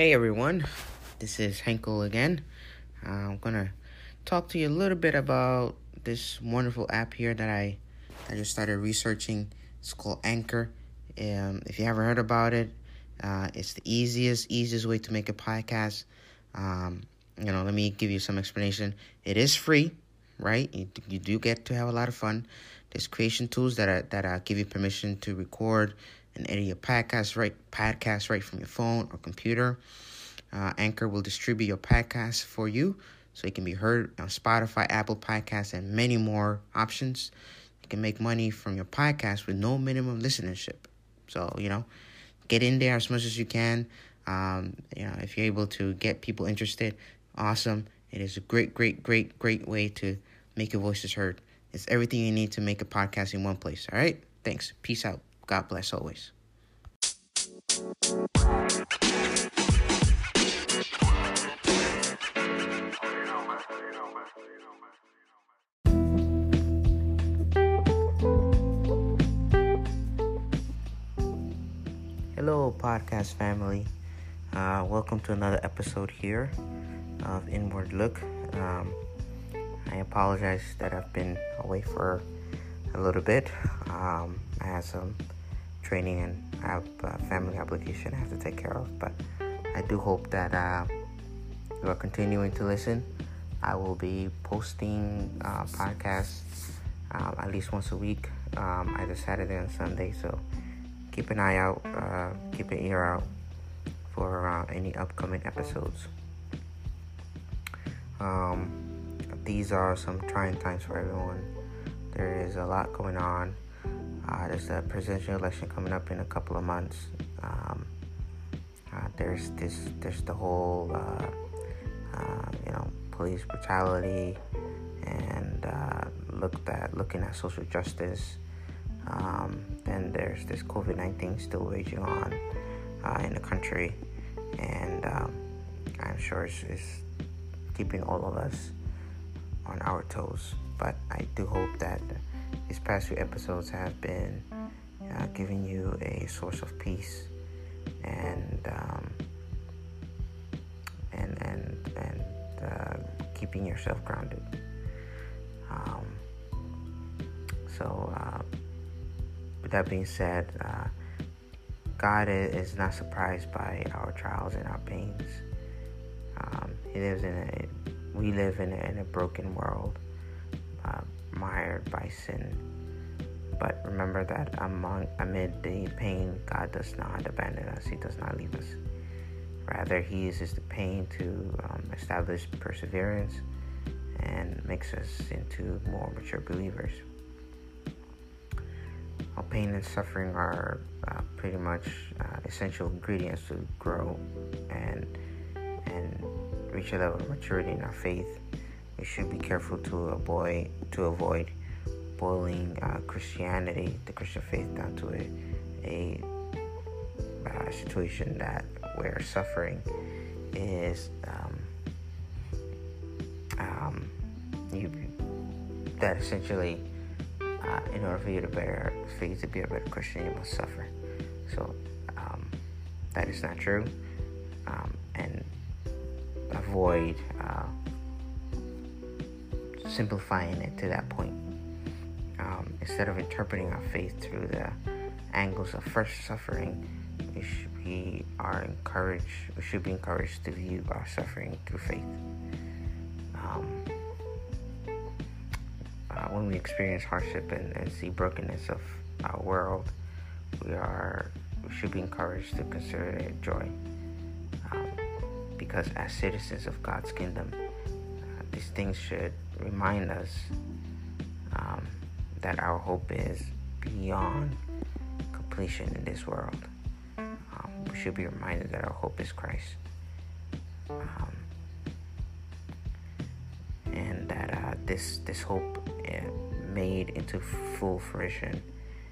Hey everyone, this is Henkel again. Uh, I'm gonna talk to you a little bit about this wonderful app here that I I just started researching. It's called Anchor. Um, if you haven't heard about it, uh, it's the easiest easiest way to make a podcast. Um, you know, let me give you some explanation. It is free, right? You, you do get to have a lot of fun. There's creation tools that are, that uh, give you permission to record and edit your podcast right podcast right from your phone or computer. Uh, Anchor will distribute your podcast for you so it can be heard on Spotify, Apple Podcasts, and many more options. You can make money from your podcast with no minimum listenership. So, you know, get in there as much as you can. Um, you know, if you're able to get people interested, awesome. It is a great, great, great, great way to make your voices heard. It's everything you need to make a podcast in one place. All right? Thanks. Peace out. God bless always. Hello, podcast family. Uh, welcome to another episode here of Inward Look. Um, I apologize that I've been away for a little bit. Um, I had some training and have a family obligation I have to take care of. But I do hope that uh, you are continuing to listen. I will be posting uh, podcasts um, at least once a week, um, either Saturday and Sunday. So keep an eye out, uh, keep an ear out for uh, any upcoming episodes. Um, these are some trying times for everyone. There is a lot going on. Uh, there's a presidential election coming up in a couple of months. Um, uh, there's this, there's the whole, uh, uh you know, police brutality, and uh, looked at looking at social justice. Um, then there's this COVID nineteen still raging on uh, in the country, and um, I'm sure it's, it's keeping all of us on our toes. But I do hope that these past few episodes have been uh, giving you a source of peace and um, and and and uh, keeping yourself grounded. Um, so, uh, with that being said, uh, God is not surprised by our trials and our pains. Um, he lives in a, we live in a, in a broken world by sin. But remember that among amid the pain, God does not abandon us. He does not leave us. Rather, He uses the pain to um, establish perseverance and makes us into more mature believers. While pain and suffering are uh, pretty much uh, essential ingredients to grow and and reach a level of maturity in our faith, we should be careful to avoid to avoid boiling uh, Christianity, the Christian faith, down to a, a uh, situation that where suffering is um, um, you that essentially uh, in order for you to better for you to be a better Christian you must suffer. So um, that is not true, um, and avoid uh, simplifying it to that point. Um, instead of interpreting our faith through the angles of first suffering, we, we are encouraged, we should be encouraged to view our suffering through faith. Um, uh, when we experience hardship and, and see brokenness of our world, we are we should be encouraged to consider it joy. Um, because as citizens of God's kingdom, uh, these things should remind us um, that our hope is beyond completion in this world. Um, we should be reminded that our hope is Christ. Um, and that uh, this this hope uh, made into full fruition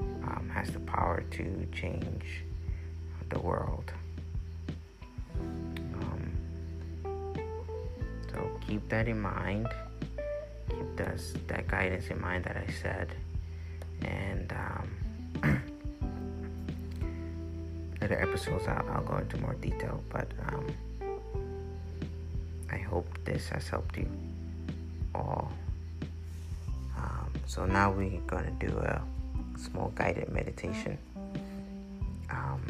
um, has the power to change the world. Um, so keep that in mind keep that, guidance in mind that I said. And um, episodes, I'll, I'll go into more detail. But um, I hope this has helped you all. Um, so now we're going to do a small guided meditation. Um,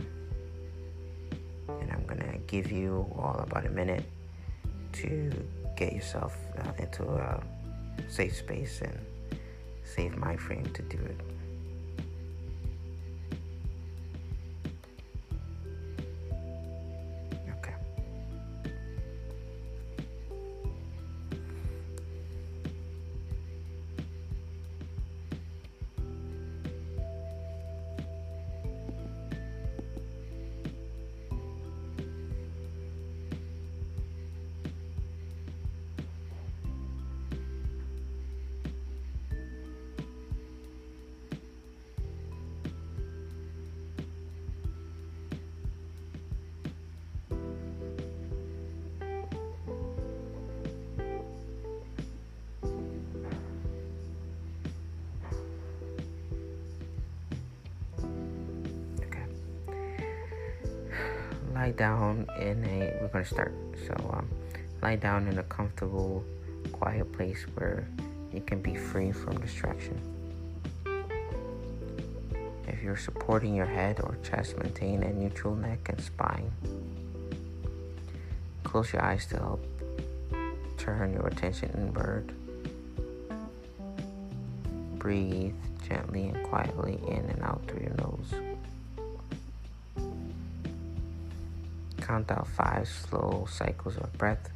and I'm going to give you all about a minute to get yourself uh, into a safe space and safe mind frame to do it. Lie down in a we're to start. So um, lie down in a comfortable quiet place where you can be free from distraction. If you're supporting your head or chest maintain a neutral neck and spine. Close your eyes to help turn your attention inward. Breathe gently and quietly in and out through your nose count out five slow cycles of breath.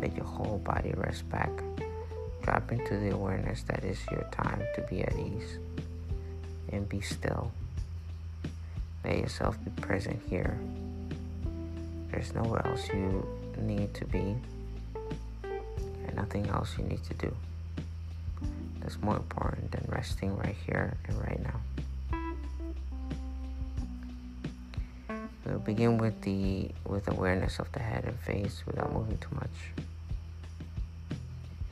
Let your whole body rest back. Drop into the awareness that is your time to be at ease and be still. Let yourself be present here. There's nowhere else you need to be and nothing else you need to do. That's more important than resting right here and right now. We'll begin with the with awareness of the head and face without moving too much.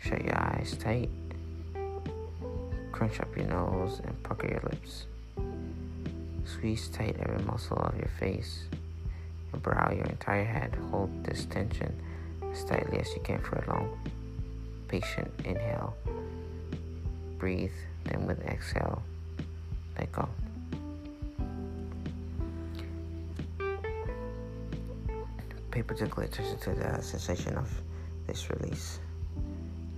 Shut your eyes tight. Crunch up your nose and pucker your lips. Squeeze tight every muscle of your face, your brow, your entire head. Hold this tension as tightly as you can for a long, patient inhale. Breathe, then with exhale, let go. Pay particular attention to the sensation of this release.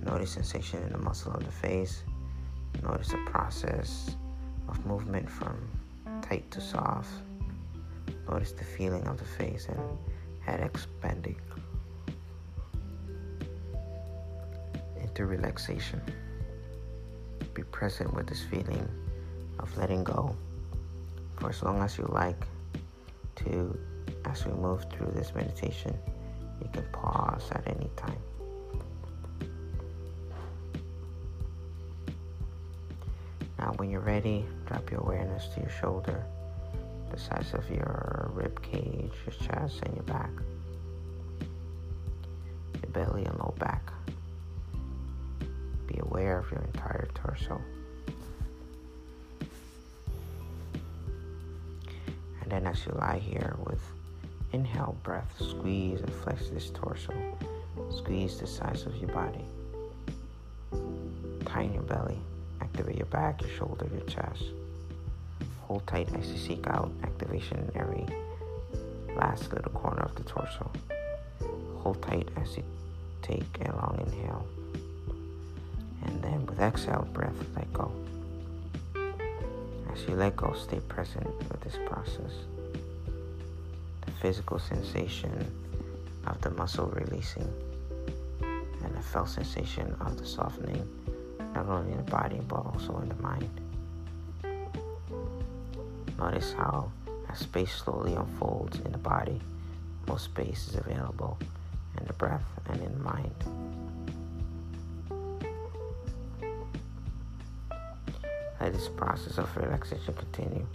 Notice sensation in the muscle of the face. Notice the process of movement from tight to soft. Notice the feeling of the face and head expanding into relaxation. Be present with this feeling of letting go for as long as you like to as we move through this meditation, you can pause at any time. Now, when you're ready, drop your awareness to your shoulder, the size of your rib cage, your chest, and your back, your belly and low back. Be aware of your entire torso. And then, as you lie here with Inhale breath, squeeze and flex this torso. Squeeze the sides of your body. Tighten your belly. Activate your back, your shoulder, your chest. Hold tight as you seek out activation in every last little corner of the torso. Hold tight as you take a long inhale. And then with exhale breath, let go. As you let go, stay present with this process physical sensation of the muscle releasing and the felt sensation of the softening, not only in the body but also in the mind. Notice how as space slowly unfolds in the body, more space is available in the breath and in the mind. Let this process of relaxation continue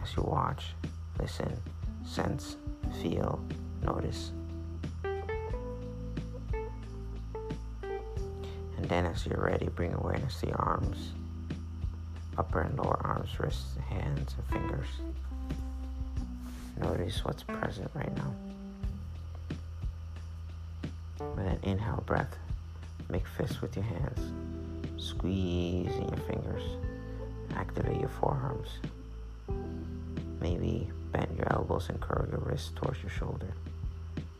as you watch, listen, sense, feel, notice. And then, as you're ready, bring awareness to your arms, upper and lower arms, wrists, hands, and fingers. Notice what's present right now. With an inhale breath, make fists with your hands. Squeeze in your fingers. Activate your forearms. Maybe bend your elbows and curl your wrists towards your shoulder.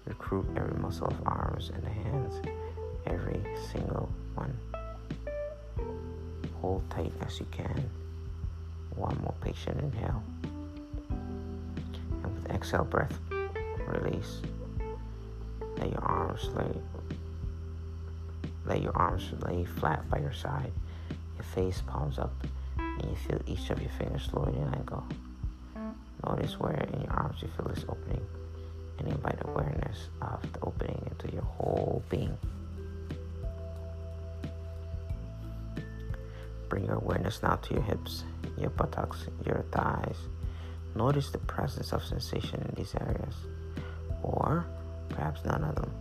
Recruit every muscle of arms and hands, every single one. Hold tight as you can. One more patient inhale. And with exhale breath, release. Let your arms lay let your arms lay flat by your side, your face palms up, and you feel each of your fingers slowly go. Notice where in your arms you feel this opening, and invite awareness of the opening into your whole being. Bring your awareness now to your hips, your buttocks, your thighs. Notice the presence of sensation in these areas, or perhaps none of them.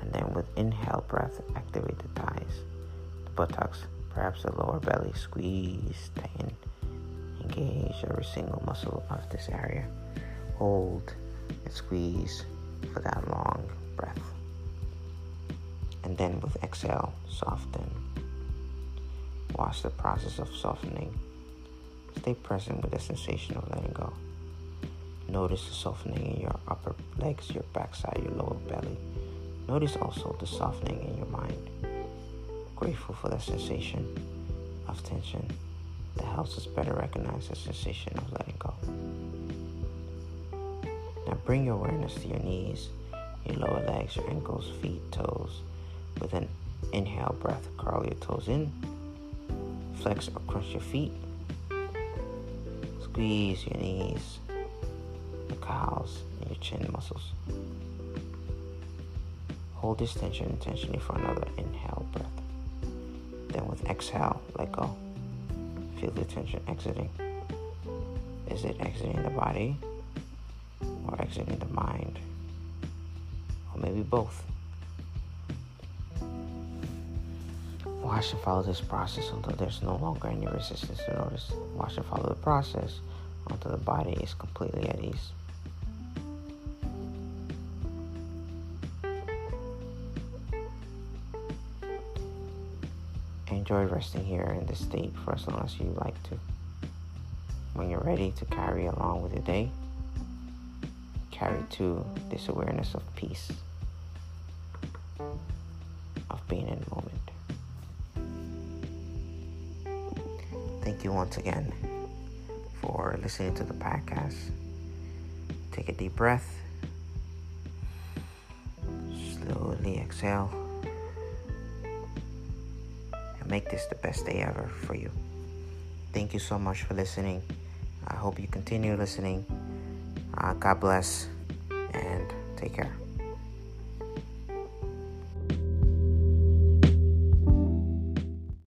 And then with inhale breath, activate the thighs, the buttocks, perhaps the lower belly. Squeeze, tighten, engage every single muscle of this area. Hold and squeeze for that long breath. And then with exhale, soften. Watch the process of softening. Stay present with the sensation of letting go. Notice the softening in your upper legs, your backside, your lower belly Notice also the softening in your mind. Grateful for the sensation of tension that helps us better recognize the sensation of letting go. Now bring your awareness to your knees, your lower legs, your ankles, feet, toes. With an inhale breath, curl your toes in, flex or crunch your feet, squeeze your knees, your calves, and your chin muscles. Hold this tension intentionally for another inhale breath. Then with exhale, let go. Feel the tension exiting. Is it exiting the body or exiting the mind? Or maybe both. Watch and follow this process until there's no longer any resistance to notice. Watch and follow the process until the body is completely at ease. Enjoy resting here in this state for as long as you like to. When you're ready to carry along with your day, carry to this awareness of peace, of being in the moment. Thank you once again for listening to the podcast. Take a deep breath. Slowly exhale make this the best day ever for you. Thank you so much for listening. I hope you continue listening. Uh, God bless and take care.